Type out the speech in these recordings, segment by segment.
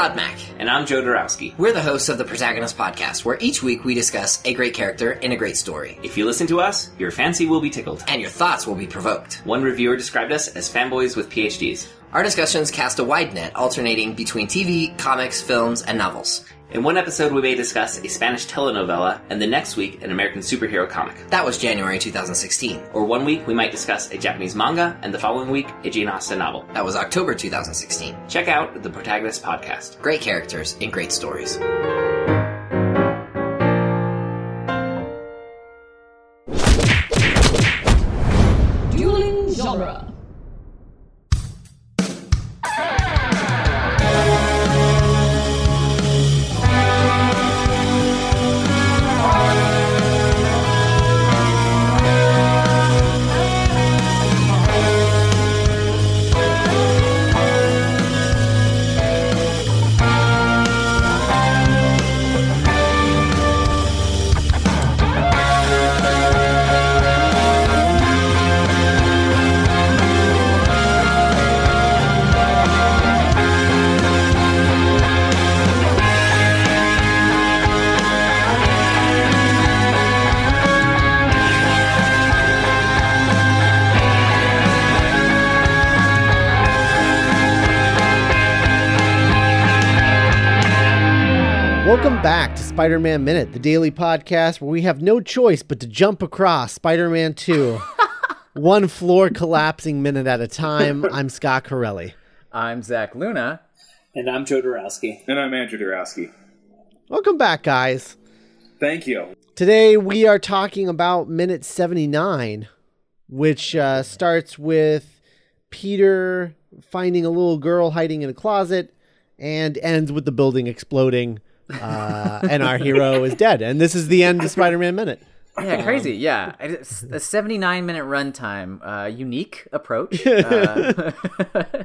Todd Mack. And I'm Joe Dorowski. We're the hosts of the Protagonist Podcast, where each week we discuss a great character in a great story. If you listen to us, your fancy will be tickled. And your thoughts will be provoked. One reviewer described us as fanboys with PhDs. Our discussions cast a wide net, alternating between TV, comics, films, and novels. In one episode, we may discuss a Spanish telenovela, and the next week, an American superhero comic. That was January 2016. Or one week, we might discuss a Japanese manga, and the following week, a Jane Austen novel. That was October 2016. Check out the Protagonist Podcast. Great characters in great stories. Spider Man Minute, the daily podcast where we have no choice but to jump across Spider Man 2, one floor collapsing minute at a time. I'm Scott Corelli. I'm Zach Luna. And I'm Joe Dorowski. And I'm Andrew Dorowski. Welcome back, guys. Thank you. Today we are talking about minute 79, which uh, starts with Peter finding a little girl hiding in a closet and ends with the building exploding. Uh, and our hero is dead. And this is the end of Spider Man Minute. Yeah, crazy. Yeah, it's a 79 minute runtime. Uh, unique approach. Uh,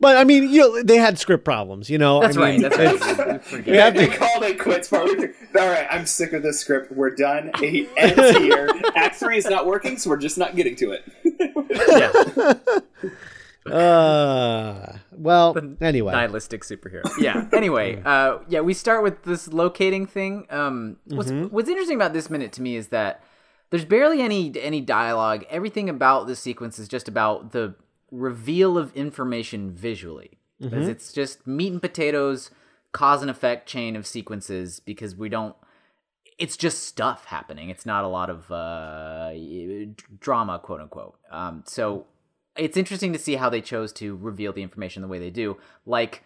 But I mean, you know, they had script problems, you know. that's I mean, right. That's right. We have to, called it quits partway. All right, I'm sick of this script. We're done. It ends here. Act 3 is not working, so we're just not getting to it. uh, well, anyway. nihilistic superhero. Yeah. Anyway, uh, yeah, we start with this locating thing. Um, what's what's interesting about this minute to me is that there's barely any any dialogue. Everything about this sequence is just about the reveal of information visually. Because it's just meat and potatoes, cause and effect chain of sequences. Because we don't. It's just stuff happening. It's not a lot of uh, drama, quote unquote. Um, so it's interesting to see how they chose to reveal the information the way they do. Like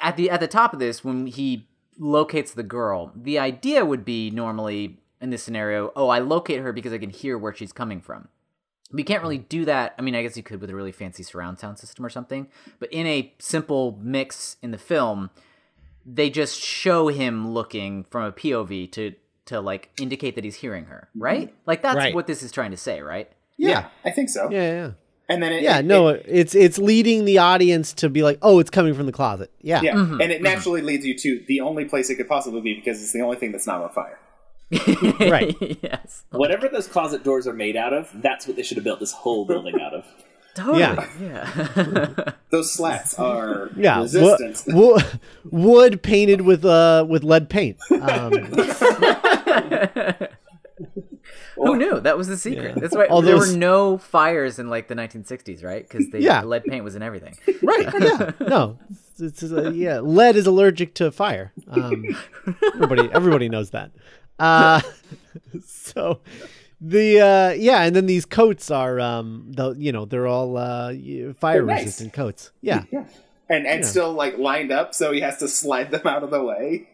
at the at the top of this, when he locates the girl, the idea would be normally in this scenario, oh, I locate her because I can hear where she's coming from. We can't really do that. I mean, I guess you could with a really fancy surround sound system or something, but in a simple mix in the film, they just show him looking from a POV to to like indicate that he's hearing her, right? Mm-hmm. Like that's Right. what this is trying to say, right? yeah. I think so. Yeah, yeah. And then it, Yeah, it- no, it- it's it's leading the audience to be like, "Oh, it's coming from the closet." Yeah. yeah, Mm-hmm. and it naturally leads you to the only place it could possibly be because it's the only thing that's not on fire. Right. yes. Whatever those closet doors are made out of, that's what they should have built this whole building out of. Totally. Yeah. Yeah. Those slats are Yeah, wo- resistance. wo- wood painted with uh with lead paint. Um, Who knew? That was the secret. That's why All there those- were no fires in like the 1960s, right? Because Yeah. lead paint was in everything. right? Yeah. No. It's, it's, uh, yeah. Lead is allergic to fire. Um, everybody everybody knows that. Uh, so the uh, yeah, and then these coats are um the you know they're all uh fire nice. resistant coats. Yeah. yeah, and and still like lined up, so he has to slide them out of the way.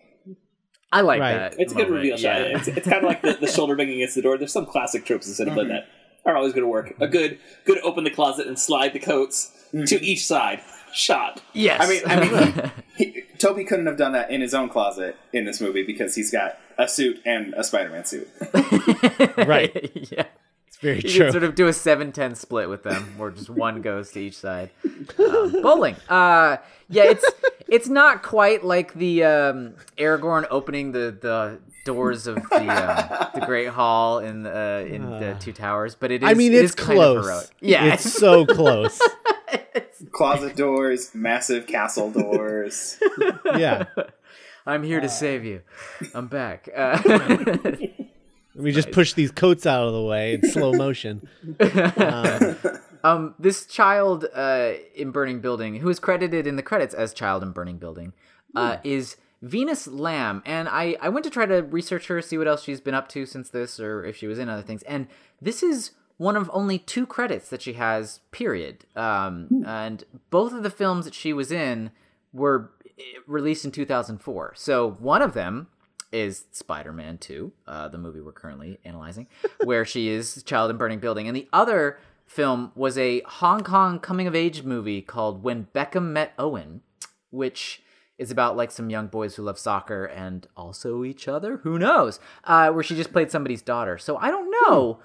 I like Right. that. It's a good moment, reveal shot. yeah. It's, it's kind of like the, the shoulder banging against the door. There's some classic tropes in cinema mm-hmm. that are always going to work. A good, good open the closet and slide the coats to mm-hmm. each side. Shot. Yes. I mean, I mean, he, he, Tobey couldn't have done that in his own closet in this movie because he's got a suit and a Spider-Man suit. Right. yeah. It's very You true. can sort of do a 7-10 split with them, where just one goes to each side. Um, bowling. Uh, yeah, it's it's not quite like the um, Aragorn opening the, the doors of the um, the Great Hall in uh, in the Two Towers, but it is. I mean, it it's kind of close. Yeah, It's so close. it's closet doors, massive castle doors. Yeah. I'm here to save you. I'm back. Uh, We just push these coats out of the way in slow motion. um, this child uh, in Burning Building, who is credited in the credits as Child in Burning Building, uh, is Venus Lamb. And I, I went to try to research her, see what else she's been up to since this, or if she was in other things. And this is one of only two credits that she has, period. Um, and both of the films that she was in were eh, released in 2004. So one of them is Spider-Man 2, uh, the movie we're currently analyzing, where she is child in burning building, and the other film was a Hong Kong coming of age movie called When Beckham Met Owen, which is about like some young boys who love soccer and also each other. Who knows? Uh, where she just played somebody's daughter. So I don't know.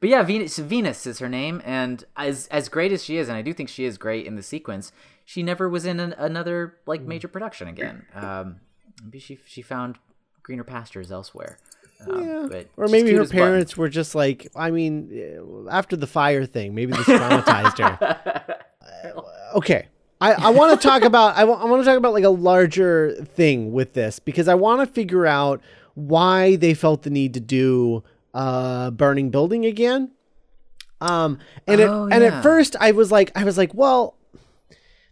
But yeah, Venus Venus is her name, and as as great as she is, and I do think she is great in the sequence, she never was in an, another like major production again. Um, maybe she she found greener pastures elsewhere. Um, but Or maybe her buttons. parents were just like, I mean, eh, after the fire thing, maybe this traumatized her. Uh, okay. I, I want to talk about I want to talk about like a larger thing with this because I want to figure out why they felt the need to do uh burning building again. Um and Oh, it, and at first I was like I was like, well,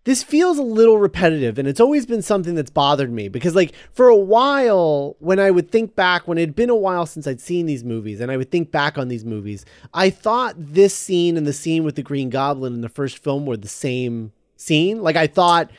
this feels a little repetitive and it's always been something that's bothered me because like for a while when i would think back when it had been a while since i'd seen these movies and i would think back on these movies i thought this scene and the scene with the green goblin in the first film were the same scene like i thought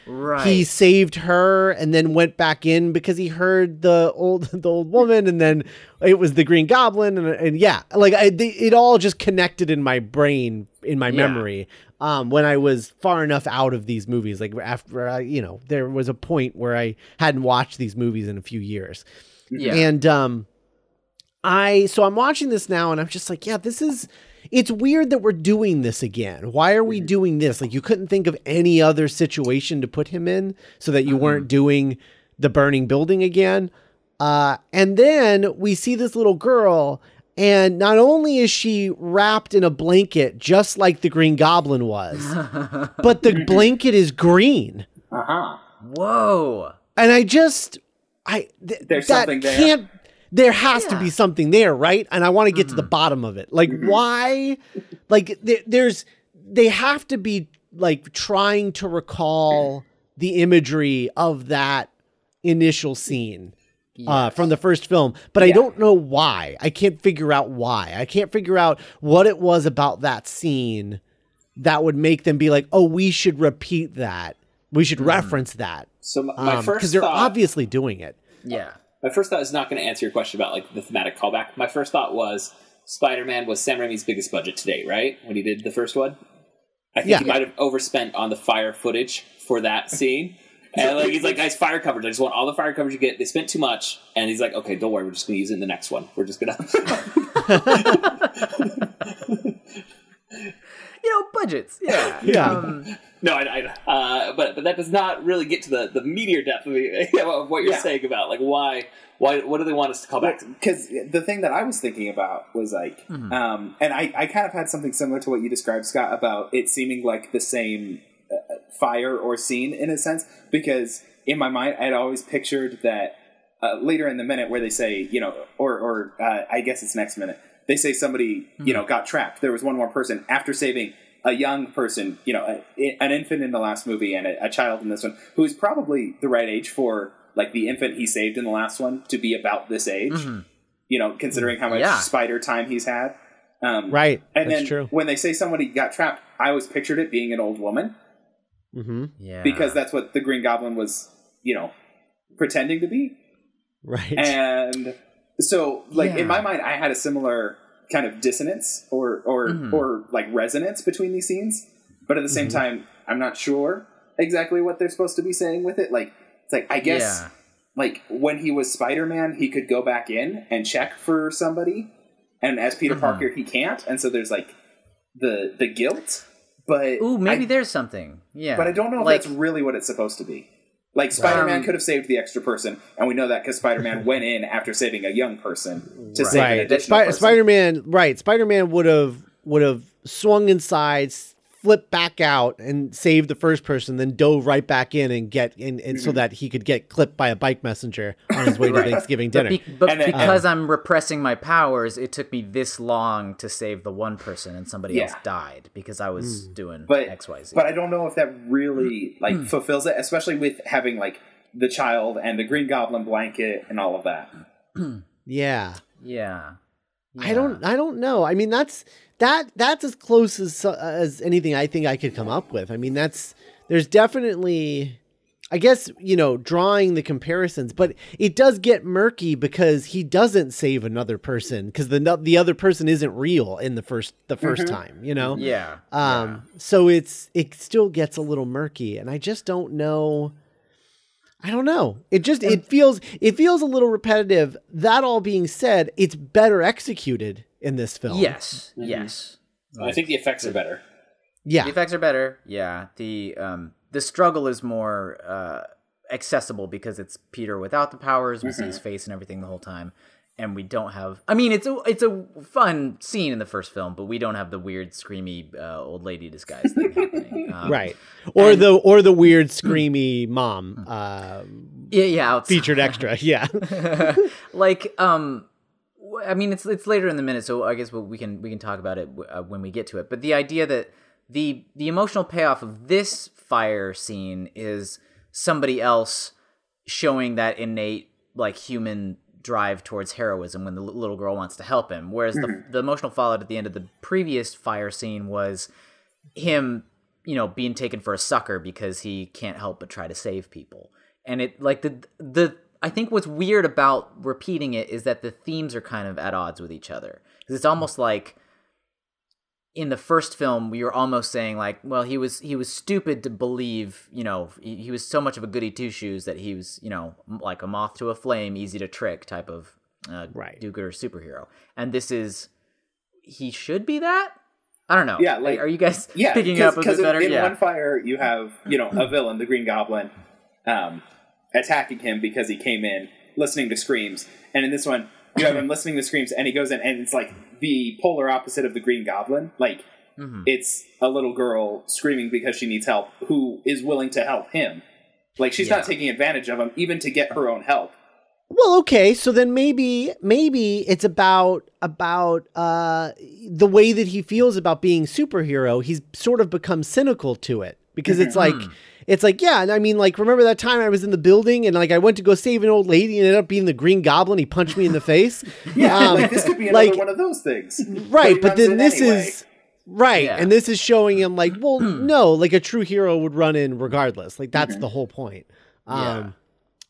he saved her and then went back in because he heard the old the old woman and then it was the green goblin and, and yeah like I, they, it all just connected in my brain in my Yeah. memory um, when I was far enough out of these movies. Like after I, you know, there was a point where I hadn't watched these movies in a few years. Yeah. And um, I so I'm watching this now, and I'm just like, yeah, this is. It's weird that we're doing this again. Why are we doing this? Like you couldn't think of any other situation to put him in, so that you weren't doing the burning building again. Uh, and then we see this little girl, and not only is she wrapped in a blanket just like the Green Goblin was, but the blanket is green. Uh huh. Whoa. And I just, I th- There's that something there. can't. There has to be something there, right? And I want to get to the mm-hmm. bottom of it. Like, mm-hmm. why? Like, there, there's they have to be like trying to recall the imagery of that initial scene uh, from the first film, but I don't know why. I can't figure out why. I can't figure out what it was about that scene that would make them be like, "Oh, we should repeat that. We should mm. reference that." So my, my um, because first they're thought, obviously doing it. Yeah. My first thought is not going to answer your question about like the thematic callback. My first thought was Spider-Man was Sam Raimi's biggest budget to date, right? When he did the first one, I think Yeah. he might have overspent on the fire footage for that scene. And like he's like, guys, fire coverage. I just want all the fire coverage you get. They spent too much, and he's like, okay, don't worry, we're just going to use it in the next one. We're just going to. You know, budgets. Yeah. Yeah. Um, no, I, I uh, but but that does not really get to the the meteor depth of, the, of what you're Yeah. saying about like why why what do they want us to call back? Because the thing that I was thinking about was like, Mm-hmm. um, and I, I kind of had something similar to what you described, Scott, about it seeming like the same uh, fire or scene in a sense. Because in my mind, I'd always pictured that uh, later in the minute where they say, you know, or or uh, I guess it's next minute, they say somebody, Mm-hmm. you know, got trapped. There was one more person after saving a young person, you know, a, an infant in the last movie and a, a child in this one, who is probably the right age for like the infant he saved in the last one to be about this age. You know, considering how much Yeah. spider time he's had. Um, Right. And That's then true. when they say somebody got trapped, I always pictured it being an old woman Mm-hmm. yeah. because that's what the Green Goblin was, you know, pretending to be. Right. And so, like Yeah. in my mind, I had a similar kind of dissonance or or Mhm. or like resonance between these scenes, but at the same time, I'm not sure exactly what they're supposed to be saying with it. Like, it's like I guess Yeah. like when he was Spider Man, he could go back in and check for somebody, and as Peter Mhm. Parker, he can't, and so there's like the the guilt. But Ooh, maybe I, there's something. Yeah. but I don't know if that's really what it's supposed to be. Like Spider Man Um, could have saved the extra person, and we know that because Spider Man went in after saving a young person to Right. save an additional Spi- person. Spider-Man. Right. Spider-Man would have would have swung inside, flip back out and save the first person, then dove right back in and get in, and so mm-hmm. that he could get clipped by a bike messenger on his way to Thanksgiving dinner. Be- but then- uh, because I'm repressing my powers, it took me this long to save the one person, and somebody else died because I was hmm. doing but X, Y, Z. But I don't know if that really mm. like hmm. fulfills it, especially with having like the child and the Green Goblin blanket and all of that. yeah. yeah. I don't I don't know. I mean that's that that's as close as as anything I think I could come up with. I mean that's there's definitely I guess, you know, drawing the comparisons, but it does get murky because he doesn't save another person because the the other person isn't real in the first the 1st time, you know? Yeah. Um, so it's it still gets a little murky, and I just don't know. I don't know. It just it feels it feels a little repetitive. That all being said, it's better executed in this film. Yes. Yes. I think the effects are better. Yeah. The effects are better. Yeah. The um the struggle is more uh accessible because it's Peter without the powers. We see his face and everything the whole time. And we don't have. I mean, it's a it's a fun scene in the first film, but we don't have the weird, screamy uh, old lady disguise thing happening. Um, Right. Or the or the weird screamy mom uh, Yeah, yeah. outside. featured extra. Yeah. like um w- i mean it's it's later in the minute so i guess we we can we can talk about it uh, when we get to it. But the idea that the the emotional payoff of this fire scene is somebody else showing that innate like human drive towards heroism when the little girl wants to help him whereas the, the emotional fallout at the end of the previous fire scene was him you know being taken for a sucker because he can't help but try to save people. And it like the the i think what's weird about repeating it is that the themes are kind of at odds with each other. 'Cause it's almost like in the first film we were almost saying like well he was he was stupid to believe you know he, he was so much of a goody two shoes that he was you know m- like a moth to a flame easy to trick type of uh, Right. do-gooder superhero. And this is he should be that? I don't know. Yeah, like- are you guys Yeah, picking up a because bit better? in yeah. One fire you have you know a villain, the Green Goblin, um, attacking him because he came in listening to screams, and in this one you have him listening to screams, and he goes in, and it's like the polar opposite of the Green Goblin. Like Mm-hmm. it's a little girl screaming because she needs help, who is willing to help him. Like she's Yeah. not taking advantage of him, even to get her own help. Well, okay, so then maybe maybe it's about about uh the way that he feels about being superhero. He's sort of become cynical to it because it's like it's like yeah, and I mean like remember that time I was in the building and like I went to go save an old lady and ended up being the Green Goblin. He punched me in the face. Yeah, Um, like this could be another like- one of those things. right, he but then this anyway. is right, Yeah. and this is showing him like well no, like a true hero would run in regardless. Like that's the whole point. Um Yeah.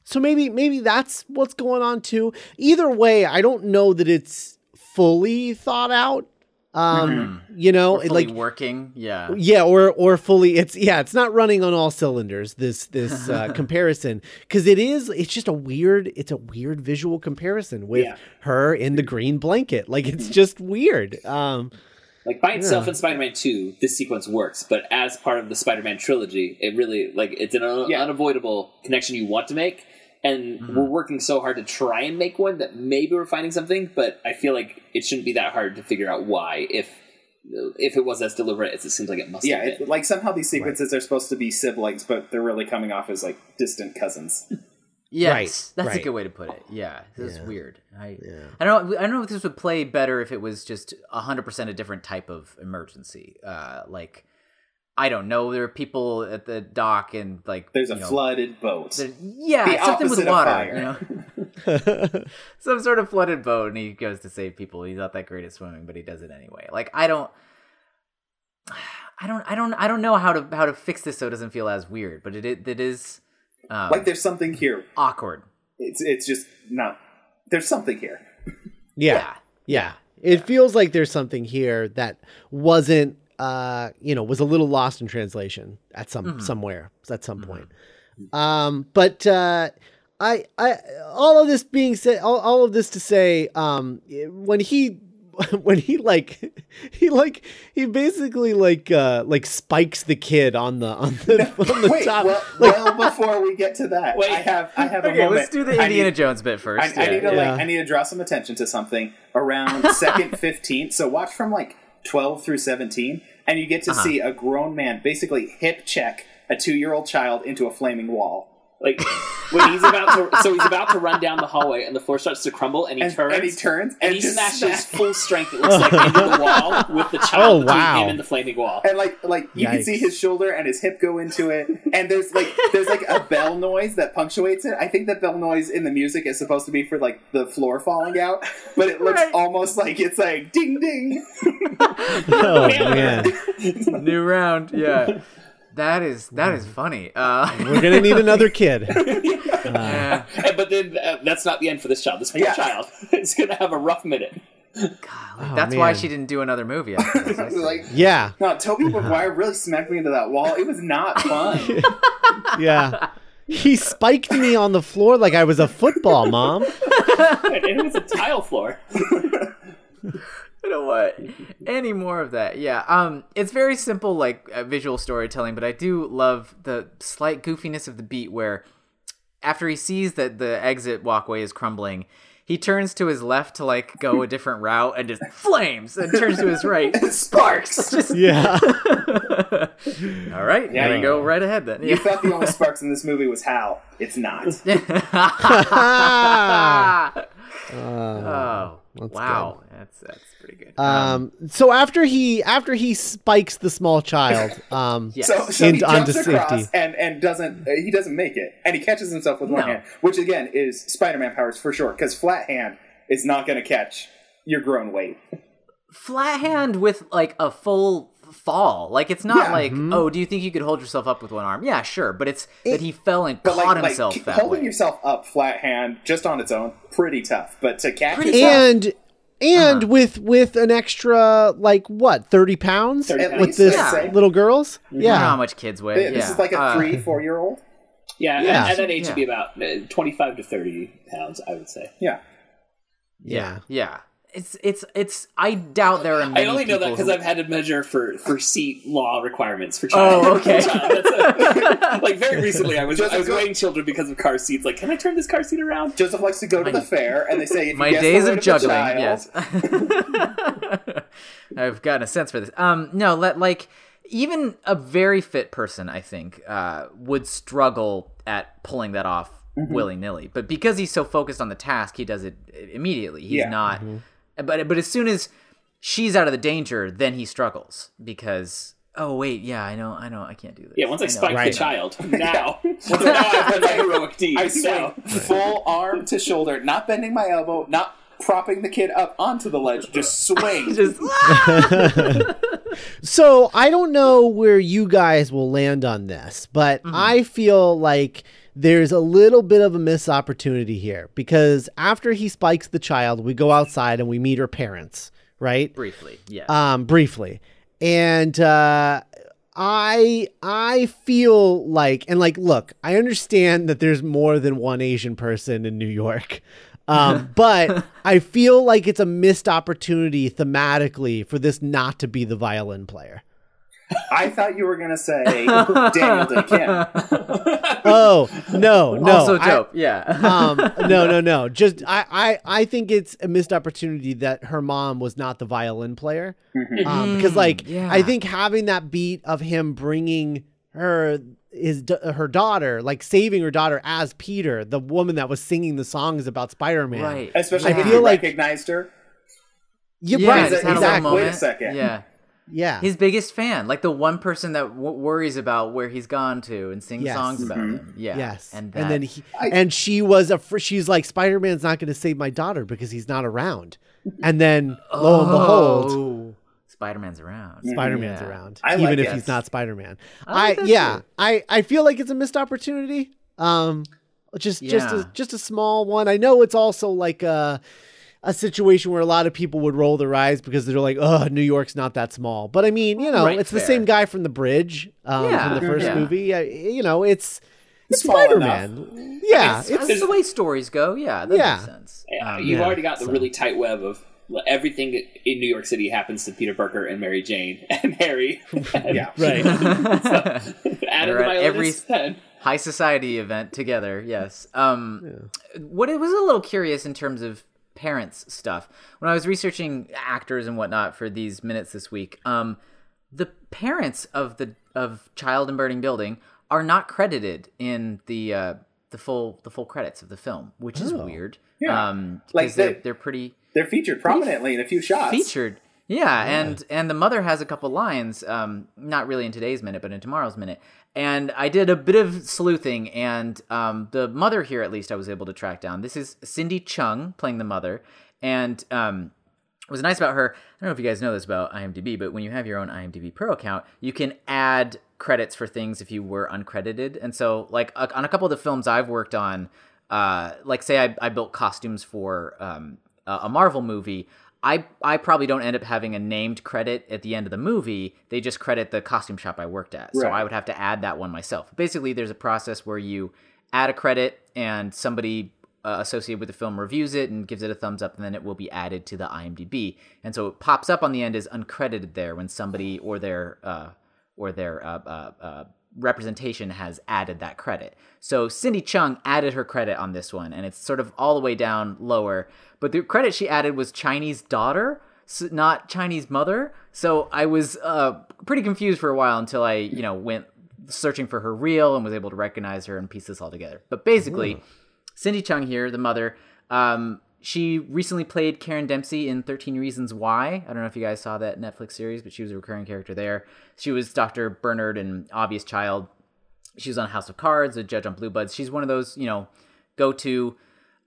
so maybe maybe that's what's going on too. Either way, I don't know that it's fully thought out. Um, you know, fully like working yeah yeah, or or fully it's yeah, it's not running on all cylinders this this uh, comparison cuz it is it's just a weird it's a weird visual comparison with Yeah. her in the green blanket. Like it's just weird. Um Like by itself in Spider-Man Two, this sequence works, but as part of the Spider-Man trilogy, it really like it's an un- Yeah. unavoidable connection you want to make, and we're working so hard to try and make one that maybe we're finding something, but I feel like it shouldn't be that hard to figure out why if if it was as deliberate as it seems like it must Yeah, have it, been. like somehow these sequences are supposed to be siblings, but they're really coming off as like distant cousins. Yes, Right, that's right. a good way to put it. Yeah, this Yeah. is weird. I, Yeah. I don't know. I don't know if this would play better if it was just hundred percent a different type of emergency. Uh, like I don't know. There are people at the dock and like There's a know, flooded boat. there- yeah, The something with water. fire. You know, some sort of flooded boat, and he goes to save people. He's not that great at swimming, but he does it anyway. Like I don't. I don't, I don't, I don't know how to how to fix this so it doesn't feel as weird, but it it, it is um, like there's something here. awkward. It's it's just not. There's something here. yeah. Yeah, Yeah. It feels like there's something here that wasn't uh, you know, was a little lost in translation at some somewhere at some point. Um, but uh I I all of this being said all, all of this to say um when he when he like he like he basically like uh like spikes the kid on the on the, on the Wait, top well, well, before we get to that, Wait. I have I have a Okay, moment. let's do the Indiana need- Jones bit first. I, I need to Yeah. like I need to draw some attention to something around second fifteen. So watch from like twelve through seventeen. And you get to uh-huh. see a grown man basically hip check a two year old child into a flaming wall. Like when he's about to, so he's about to run down the hallway, and the floor starts to crumble, and he And, turns, and he turns and and, he smashes smash- full strength. It looks like into the wall with the child Oh, between wow. him and the flaming wall. and like like you can see his shoulder and his hip go into it and there's like there's like a bell noise that punctuates it i think that bell noise in the music is supposed to be for like the floor falling out but it looks Right. almost like it's like ding ding Oh man, New round, yeah. That is that is funny. Uh, we're gonna need another kid. yeah. And- but then uh, that's not the end for this child. This poor Yeah. child is going to have a rough minute. That's why she didn't do another movie. This, like Yeah, no Tobey Maguire really smacked me into that wall it was not fun yeah. He spiked me on the floor like I was a football, mom. And it was a tile floor. you know what? Any more of that? Yeah. Um, it's very simple, like uh, visual storytelling, but I do love the slight goofiness of the beat where, after he sees that the exit walkway is crumbling, he turns to his left to like go a different route and just flames, and turns to his right. sparks Just Yeah, all right. Yeah, Yeah, you- go right ahead then. you thought the only sparks in this movie was hal it's not Ah. oh, that's wow. That's that's pretty good. Um. So after he after he spikes the small child, um, Yes. So, so And he onto jumps across safety. and, and doesn't uh, he doesn't make it and he catches himself with one No. hand which again is Spider-Man powers for sure because flat hand is not going to catch your grown weight flat hand with like a full fall. Like it's not Yeah. like, oh, do you think you could hold yourself up with one arm? Yeah, sure, but it's that he fell and but caught like, like himself keep that holding way. yourself up flat hand just on its own pretty tough but to catch Pretty yourself and and Uh-huh. with with an extra like what thirty pounds 30 At with least, this I'd say. little girls. I don't know how much kids weigh. Yeah, this yeah. is like a Uh, three four year old Yeah, Yeah. At, at that age, Yeah. it'd be about uh, 25 to 30 pounds, I would say. yeah yeah, yeah. It's it's it's. I doubt there are. Many I only know that because who- I've had to measure for, for seat law requirements for child. Oh, okay. child. A- like very recently, I was Just I was weighing children because of car seats. Like, can I turn this car seat around? Joseph likes to go to the fair and they say if my you days the of weight the juggling. child- Yes, I've gotten a sense for this. Um, no, let like even a very fit person, I think, uh, would struggle at pulling that off Mm-hmm. willy nilly. But because he's so focused on the task, he does it immediately. He's Yeah. not. But but as soon as she's out of the danger, then he struggles because. Oh wait, yeah, I know, I know, I can't do this. Yeah, once I, know. spike Right. the child. Now, once I know I've my heroic deed. I now. swing full arm to shoulder not bending my elbow not propping the kid up onto the ledge just swing Just So I don't know where you guys will land on this, but Mm-hmm. I feel like there's a little bit of a missed opportunity here because after he spikes the child, we go outside and we meet her parents, right? briefly, yeah. um, briefly, and uh, I I feel like and like look, I understand that there's more than one Asian person in New York. Um, but I feel like it's a missed opportunity thematically for this not to be the violin player. I thought you were gonna say Daniel Dae Kim. Oh no, no, also I- dope, yeah. um, no, no, no. Just I, I, I think it's a missed opportunity that her mom was not the violin player, um, because like yeah. I think having that beat of him bringing her his her daughter, like saving her daughter as Peter, the woman that was singing the songs about Spider Man. right. Especially I when feel you like- recognized her. Yeah, yeah, right. just had a little Exactly. Wait a second. Yeah. Yeah. His biggest fan, like the one person that w- worries about where he's gone to and sings Yes. songs about Mm-hmm. him. Yeah. Yes, And, and, then he, I- and she was a fr- she's like Spider Man's not going to save my daughter because he's not around, and then lo and behold, Oh, Spider-Man's around. Spider Man's Yeah. around, I even like if it. he's not Spider Man. I I, yeah, too. I I feel like it's a missed opportunity. Um, just just a, just a small one. I know it's also like a a situation where a lot of people would roll their eyes because they're like, oh, New York's not that small. But I mean, you know, Right, it's the same guy from The Bridge, um, Yeah, from the first yeah. movie. Uh, you know, it's it's Small Spider enough. Man. Yeah, It's, it's it's the way stories go. Yeah, that Yeah. makes sense. Yeah, Um, you've yeah, already got the so- really tight web of everything in New York City happens to Peter Parker and Mary Jane and Harry. Yeah. right. Added to my every- list. then. high society event together. Yes. Um, what it was a little curious in terms of parents stuff when I was researching actors and whatnot for these minutes this week. Um, the parents of the of child in burning building are not credited in the uh, the full the full credits of the film, which is weird. Yeah. Um, Like like they're, they're pretty They're featured prominently in a few shots. featured. Yeah, and and the mother has a couple lines, um, not really in today's minute, but in tomorrow's minute. And I did a bit of sleuthing, and um, the mother here, at least, I was able to track down. This is Cindy Cheung playing the mother, and um, what was nice about her. I don't know if you guys know this about IMDb, but when you have your own IMDb Pro account, you can add credits for things if you were uncredited. And so, like uh, on a couple of the films I've worked on, uh, like say I, I built costumes for um, a Marvel movie. I I probably don't end up having a named credit at the end of the movie. They just credit the costume shop I worked at. So I would have to add that one myself. Basically, there's a process where you add a credit and somebody uh, associated with the film reviews it and gives it a thumbs up, and then it will be added to the IMDb. And so it pops up on the end as uncredited there when somebody or their uh, or their uh, uh, uh, representation has added that credit. So Cindy Cheung added her credit on this one, and it's sort of all the way down lower. But the credit she added was Chinese daughter, not Chinese mother. So I was uh, pretty confused for a while until I, you know, went searching for her reel and was able to recognize her and piece this all together. But basically, Cindy Cheung here, the mother, um, she recently played Karen Dempsey in 13 Reasons Why. I don't know if you guys saw that Netflix series, but she was a recurring character there. She was Dr. Bernard in Obvious Child. She was on House of Cards, a judge on Blue Bloods. She's one of those, you know, go to.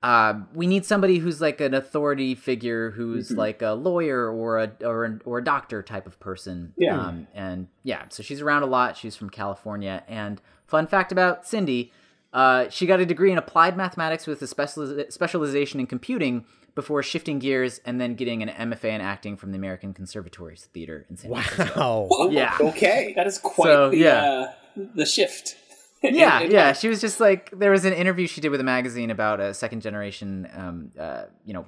Uh, we need somebody who's like an authority figure, who's like a lawyer or a or a, or a doctor type of person. Yeah. Um, and yeah, so she's around a lot. She's from California. And fun fact about Cindy, uh, she got a degree in applied mathematics with a specializ- specialization in computing before shifting gears and then getting an MFA in acting from the American Conservatories Theater in San Francisco. Wow. Whoa, Yeah. Okay. that is quite So, the, yeah. uh, the shift. yeah, In- in yeah. life. She was just like there was an interview she did with a magazine about a second generation, um, uh, you know,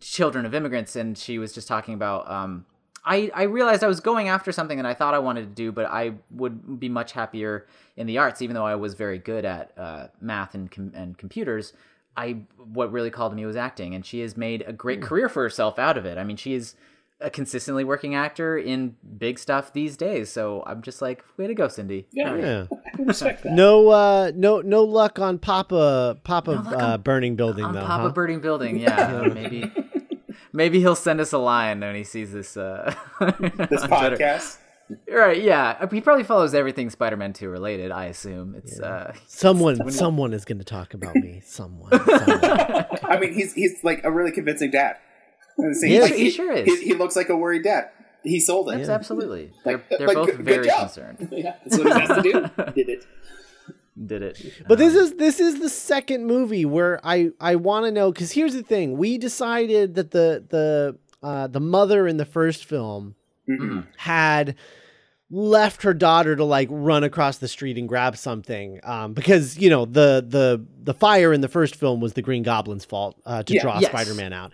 children of immigrants, and she was just talking about. Um, I I realized I was going after something that I thought I wanted to do, but I would be much happier in the arts, even though I was very good at uh, math and com- and computers. I what really called me was acting, and she has made a great career for herself out of it. I mean, she is a consistently working actor in big stuff these days. So I'm just like, way to go, Cindy. Yeah. Yeah. Respect that. No, uh, no, no luck on Papa, Papa luck uh, on- burning building on though. Papa huh? Birding Building. Yeah, maybe maybe he'll send us a line when he sees this. Uh, This on Twitter. podcast. right? Yeah, he probably follows everything Spider-Man Two related. I assume it's. Uh, Someone, someone is going to talk about me. Someone. someone. I mean, he's he's like a really convincing dad. See, He like, is- he sure is. He, he looks like a worried dad. He sold it. Yes, absolutely. They're, Like- they're like, both good- good very job. concerned. Yeah, that's what he has to do. Did it. Did it? But this is this is the second movie where I I want to know because here's the thing: we decided that the the uh, the mother in the first film had left her daughter to like run across the street and grab something um, because you know the the the fire in the first film was the Green Goblin's fault uh, to Yeah. draw Yes. Spider-Man out.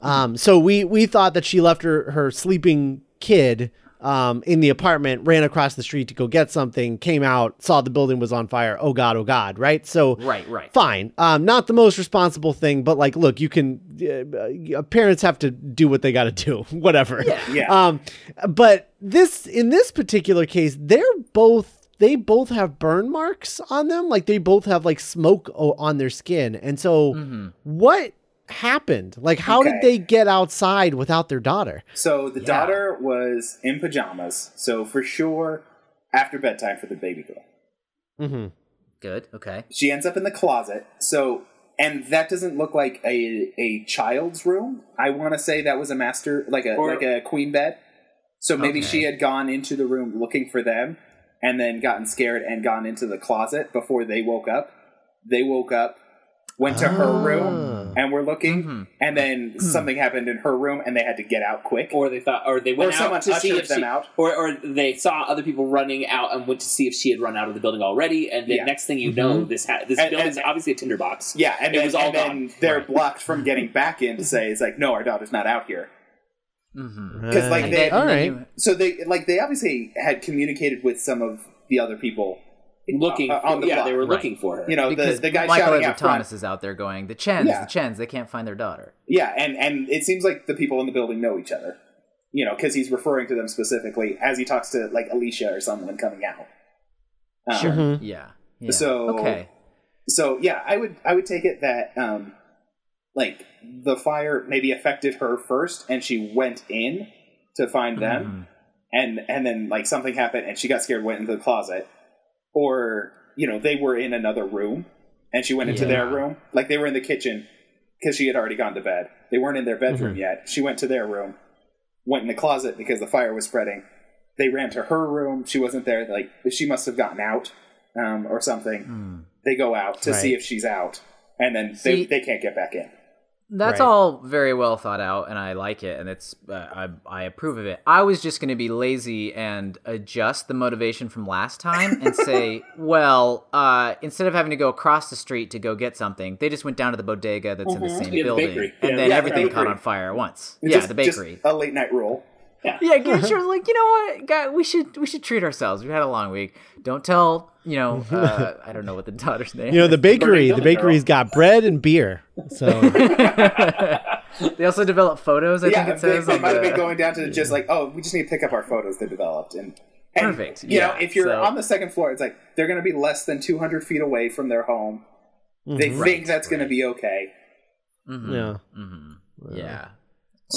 Um, so we we thought that she left her her sleeping kid um, in the apartment, ran across the street to go get something, came out, saw the building was on fire. Oh God, oh God, right? So Right, right. fine. Um, not the most responsible thing, but like, look, you can. Uh, uh, parents have to do what they got to do, whatever. Yeah. Yeah. Um, but this in this particular case, they're both they both have burn marks on them. Like they both have like smoke o- on their skin, and so what happened? Like, how did they get outside without their daughter? So the daughter was in pajamas. So for sure, after bedtime for the baby girl. Mm-hmm. Good. Okay. She ends up in the closet. So, and that doesn't look like a a child's room. I want to say that was a master, like a Or- like a queen bed. So maybe Okay. she had gone into the room looking for them, and then gotten scared and gone into the closet before they woke up. They woke up, went to her room, ah. and were looking, mm-hmm. and then hmm. something happened in her room, and they had to get out quick. Or they thought, or they went Or out someone to see if them she, out. or or they saw other people running out and went to see if she had run out of the building already. And the Yeah. next thing you mm-hmm. know, this ha- this And- building's and- obviously a tinderbox. Yeah, and It then, was all and then gone. they're Right. blocked from getting back in to say it's like, no, our daughter's not out here. Mm-hmm. 'Cause, like, they- all right, all and then right. you- So they like they obviously had communicated with some of the other people looking. Uh, on the yeah, block. they were Right. looking for her. You know, the, because the guy Michael shouting Edward out front. Thomas is out there going, the Chens, Yeah. the Chens, they can't find their daughter. Yeah, and and it seems like the people in the building know each other. you know, because he's referring to them specifically as he talks to like Alicia or someone coming out. Um, Mhm. Yeah. yeah. So okay. so yeah, I would I would take it that um like the fire maybe affected her first and she went in to find them Mhm. and and then like something happened and she got scared went into the closet or you know they were in another room and she went into their room. Like they were in the kitchen because she had already gone to bed. They weren't in their bedroom yet. She went to their room went in the closet because the fire was spreading. They ran to her room. She wasn't there. Like she must have gotten out um, or something. Hmm. they go out to see if she's out and then See- they, they can't get back in That's Right. all very well thought out, and I like it, and it's uh, I I approve of it. I was just going to be lazy and adjust the motivation from last time and say, well, uh, instead of having to go across the street to go get something, they just went down to the bodega that's in the same Yeah, building, bakery. and Yeah, then yeah, everything caught on fire at once. It's yeah, just- the just bakery. a late night rule Yeah, Gertrude was like, you know what, guy, we should we should treat ourselves. We've had a long week. Don't tell, you know, uh, I don't know what the daughter's name. You know, the bakery, the building bakery's got bread and beer. So they also develop photos. I yeah think it they, says. they on might have been going down to just like oh we just need to pick up our photos they developed and, and Perfect, you know if you're so- on the second floor it's like they're going to be less than 200 feet away from their home they think that's going to be okay Mhm, yeah. mhm. Yeah.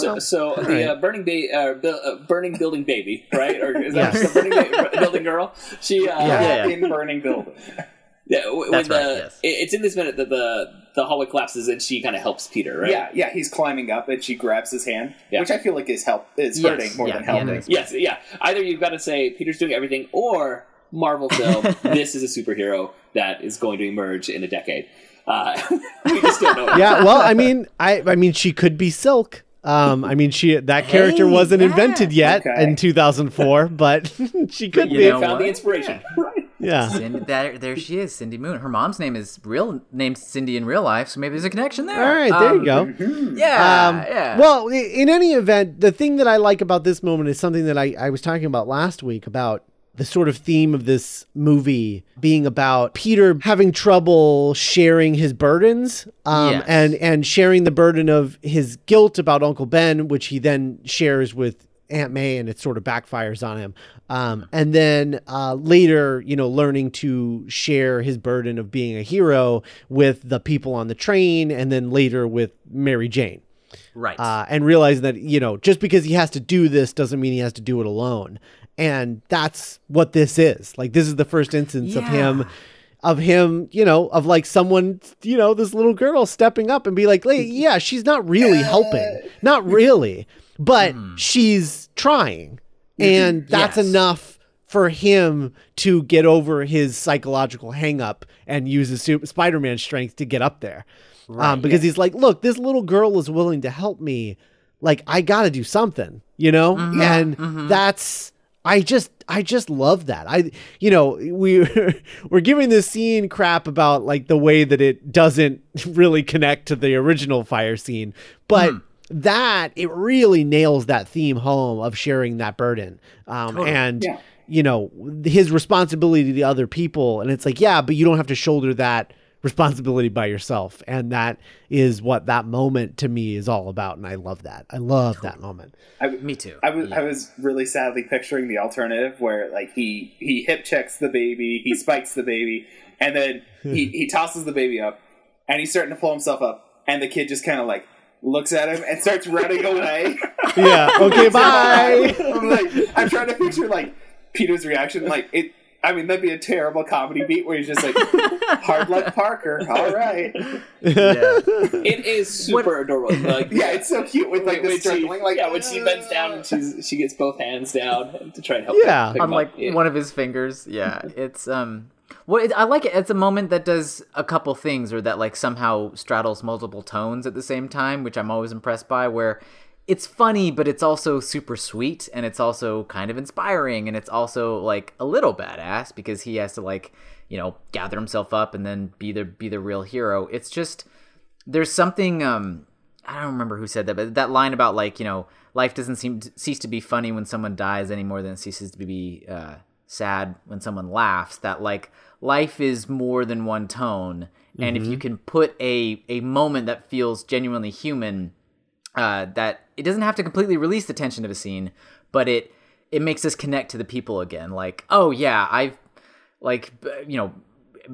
So, so the uh, burning ba- uh, bu- uh, burning building baby, right? Or is that Yes. the burning ba- building girl? She, uh, Yeah. Cat in burning building yeah, w- That's when right, yes. it's in this minute that the the hallway collapses and she kind of helps Peter, right? yeah yeah he's climbing up and she grabs his hand Yeah. which i feel like is help is Yes, hurting more yeah, than helping Yes, yeah. Either you've got to say Peter's doing everything, or Marvel film. this is a superhero that is going to emerge in a decade. Uh, we just don't know. yeah, well, I mean, I I mean, she could be Silk. Um, I mean, she that character Hey, wasn't yeah. invented yet Okay. in 2004, but she could you be. know- Found what? the inspiration. yeah. Cindy, there, there she is, Cindy Moon. Her mom's name is real named Cindy in real life, so maybe there's a connection there. All right, there Um, you go. Yeah, Um, yeah. Well, in any event, the thing that I like about this moment is something that I, I was talking about last week about the sort of theme of this movie being about Peter having trouble sharing his burdens um, Yes. and, and sharing the burden of his guilt about Uncle Ben, which he then shares with Aunt May and it sort of backfires on him. Um, and then uh, later, you know, learning to share his burden of being a hero with the people on the train and then later with Mary Jane right. uh, and realizing that you know just because he has to do this doesn't mean he has to do it alone. And that's what this is. Like this is the first instance of him of him you know of like someone you know this little girl stepping up and be like "Hey, yeah she's not really helping. Not really. But she's trying. And that's Yes. enough for him to get over his psychological hangup and use his super, Spider-Man strength to get up there. Um, because he's like, look, this little girl is willing to help me. Like, I got to do something, you know? And that's, I just, I just love that. I, you know, we, we're giving this scene crap about like the way that it doesn't really connect to the original fire scene, but that, it really nails that theme home of sharing that burden. Um, and, Yeah. you know, his responsibility to the other people. And it's like, yeah, but you don't have to shoulder that responsibility by yourself. And that is what that moment to me is all about. And I love that. I love that moment. Me too. I was Yeah. I was really sadly picturing the alternative where like he he hip checks the baby, he spikes the baby, and then he he tosses the baby up, and he's starting to pull himself up, and the kid just kind of like looks at him and starts running away. Yeah. Okay. Bye. I'm like I'm trying to picture like Peter's reaction, like it. I mean, that'd be a terrible comedy beat where he's just like, "Hard luck, Parker." All right, Yeah. It is super adorable. Like, yeah, it's so cute with like when the she, struggling, like yeah, when she bends down and she's she gets both hands down to try and help. Yeah. him pick on him like up. Yeah. one of his fingers. Yeah, it's um. Well, it, I like it. It's a moment that does a couple things, or that like somehow straddles multiple tones at the same time, which I'm always impressed by. Where it's funny, but it's also super sweet, and it's also kind of inspiring, and it's also like a little badass because he has to like you know gather himself up and then be the be the real hero. It's just there's something um I don't remember who said that, but that line about like you know life doesn't seem to cease to be funny when someone dies any more than it ceases to be uh, sad when someone laughs. That like life is more than one tone, and if you can put a a moment that feels genuinely human uh, that it doesn't have to completely release the tension of a scene, but it it makes us connect to the people again. Like, oh yeah, I've like you know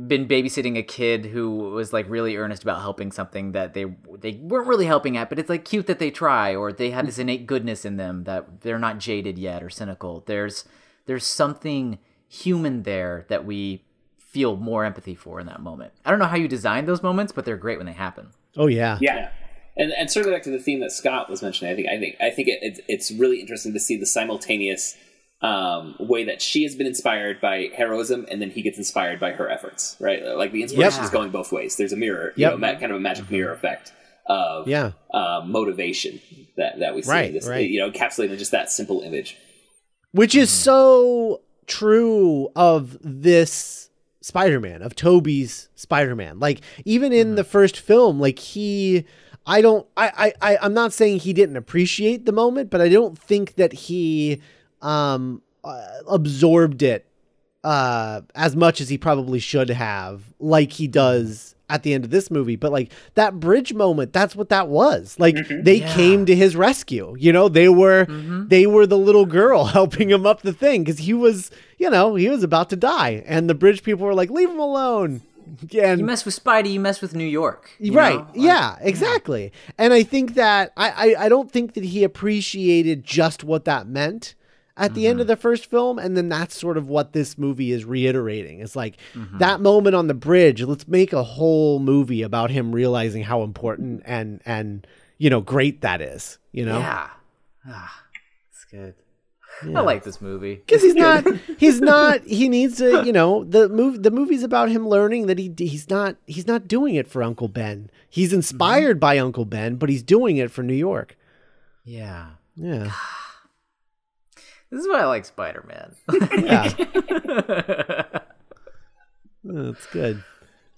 been babysitting a kid who was like really earnest about helping something that they they weren't really helping at, but it's like cute that they try or they have this innate goodness in them that they're not jaded yet or cynical. There's there's something human there that we feel more empathy for in that moment. I don't know how you design those moments, but they're great when they happen. Oh yeah. Yeah. And and circling back to the theme that Scott was mentioning, I think I think I think it, it's it's really interesting to see the simultaneous um, way that she has been inspired by heroism, and then he gets inspired by her efforts. Right, like the inspiration Yep. is going both ways. There's a mirror, you know, kind of a magic mirror effect of Yeah. uh, motivation that that we see. Right, in this, right. You know, encapsulated in just that simple image. which is so true of this Spider-Man, of Tobey's Spider-Man. Like even in the first film, like he I don't I, I I I'm not saying he didn't appreciate the moment, but I don't think that he um uh, absorbed it uh as much as he probably should have like he does at the end of this movie. But like that bridge moment that's what that was. Like they came to his rescue. You know they were they were the little girl helping him up the thing cuz he was you know he was about to die. And the bridge people were like leave him alone and You mess with Spidey, you mess with New York. right? Like, yeah exactly and i think that I, I i don't think that he appreciated just what that meant at the end of the first film and then that's sort of what this movie is reiterating it's like that moment on the bridge let's make a whole movie about him realizing how important and and you know great that is you know Yeah. Ah, it's good. I like this movie. because he's not he's not he needs to you know the move the movie's about him learning that he he's not he's not doing it for uncle ben. He's mm-hmm. inspired by uncle ben but he's doing it for new york. Yeah. yeah. This is why I like Spider Man. yeah. That's good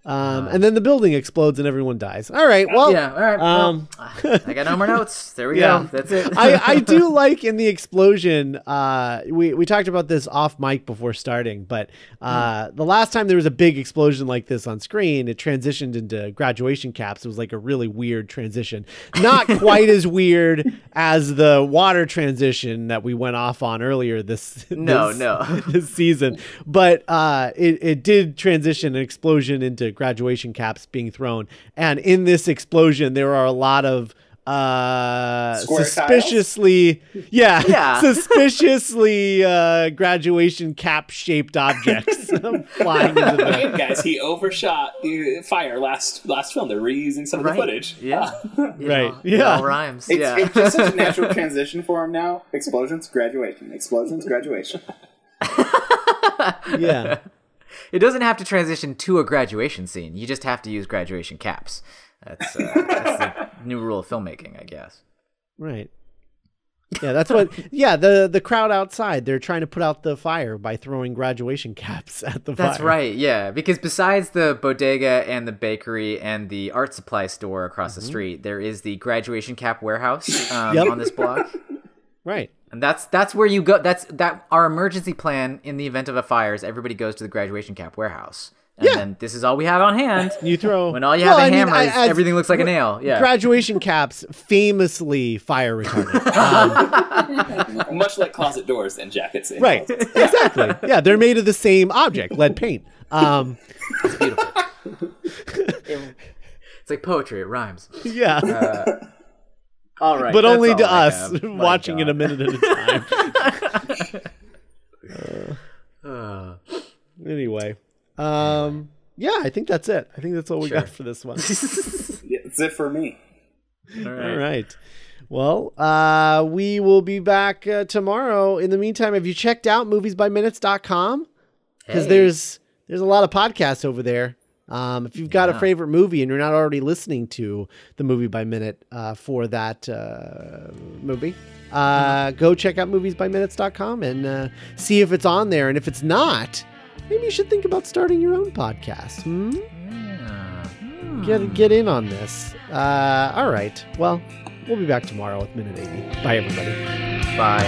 um, and then the building explodes and everyone dies. All right. Well, yeah, all right. Um, well, I got no more notes. There we Yeah. go. That's it. I, I do like in the explosion. Uh, we we talked about this off mic before starting, but uh, the last time there was a big explosion like this on screen, it transitioned into graduation caps. It was like a really weird transition, not quite as weird as the water transition that we went off on earlier this No, this- no. this season, but uh, it it did transition an explosion into graduation caps being thrown, and in this explosion there are a lot of uh Square tiles? suspiciously yeah Yeah. suspiciously uh graduation cap shaped objects flying into the Again, guys, he overshot the fire last last film. They're reusing some of Right. the footage. Yeah. You Right. know, Yeah. It all rhymes. It's, yeah. it's just such a natural transition for him now. Explosions, graduation. Explosions, graduation. yeah It doesn't have to transition to a graduation scene. You just have to use graduation caps. That's, uh, that's the new rule of filmmaking, I guess. right yeah that's what yeah the the crowd outside they're trying to put out the fire by throwing graduation caps at the fire. That's fire right, yeah. Because besides the bodega and the bakery and the art supply store across the street, there is the graduation cap warehouse um, Yep. on this block. right And that's that's where you go. That's that our emergency plan in the event of a fire is everybody goes to the graduation cap warehouse. And Yeah. then this is all we have on hand. you throw When all you Well, have I a mean, hammer I- is as- everything looks like a nail. Yeah. graduation caps famously fire retardant Um, Much like closet doors and jackets. in right closets. exactly yeah they're made of the same object lead paint um it's beautiful. it's like poetry, it rhymes. yeah All right. but only to I us have. My watching it a minute at a time Uh, anyway um yeah i think that's it i think that's all we got for this one Yeah, it's it for me. all right. all right well uh we will be back uh, tomorrow in the meantime have you checked out moviesbyminutes.com because Hey. there's there's a lot of podcasts over there um, if you've got a favorite movie and you're not already listening to the movie by minute uh, for that uh, movie uh, go check out moviesbyminutes.com and uh, see if it's on there and if it's not maybe you should think about starting your own podcast hmm? Yeah. Hmm. get get in on this uh, all right well we'll be back tomorrow with minute 80 bye everybody Bye.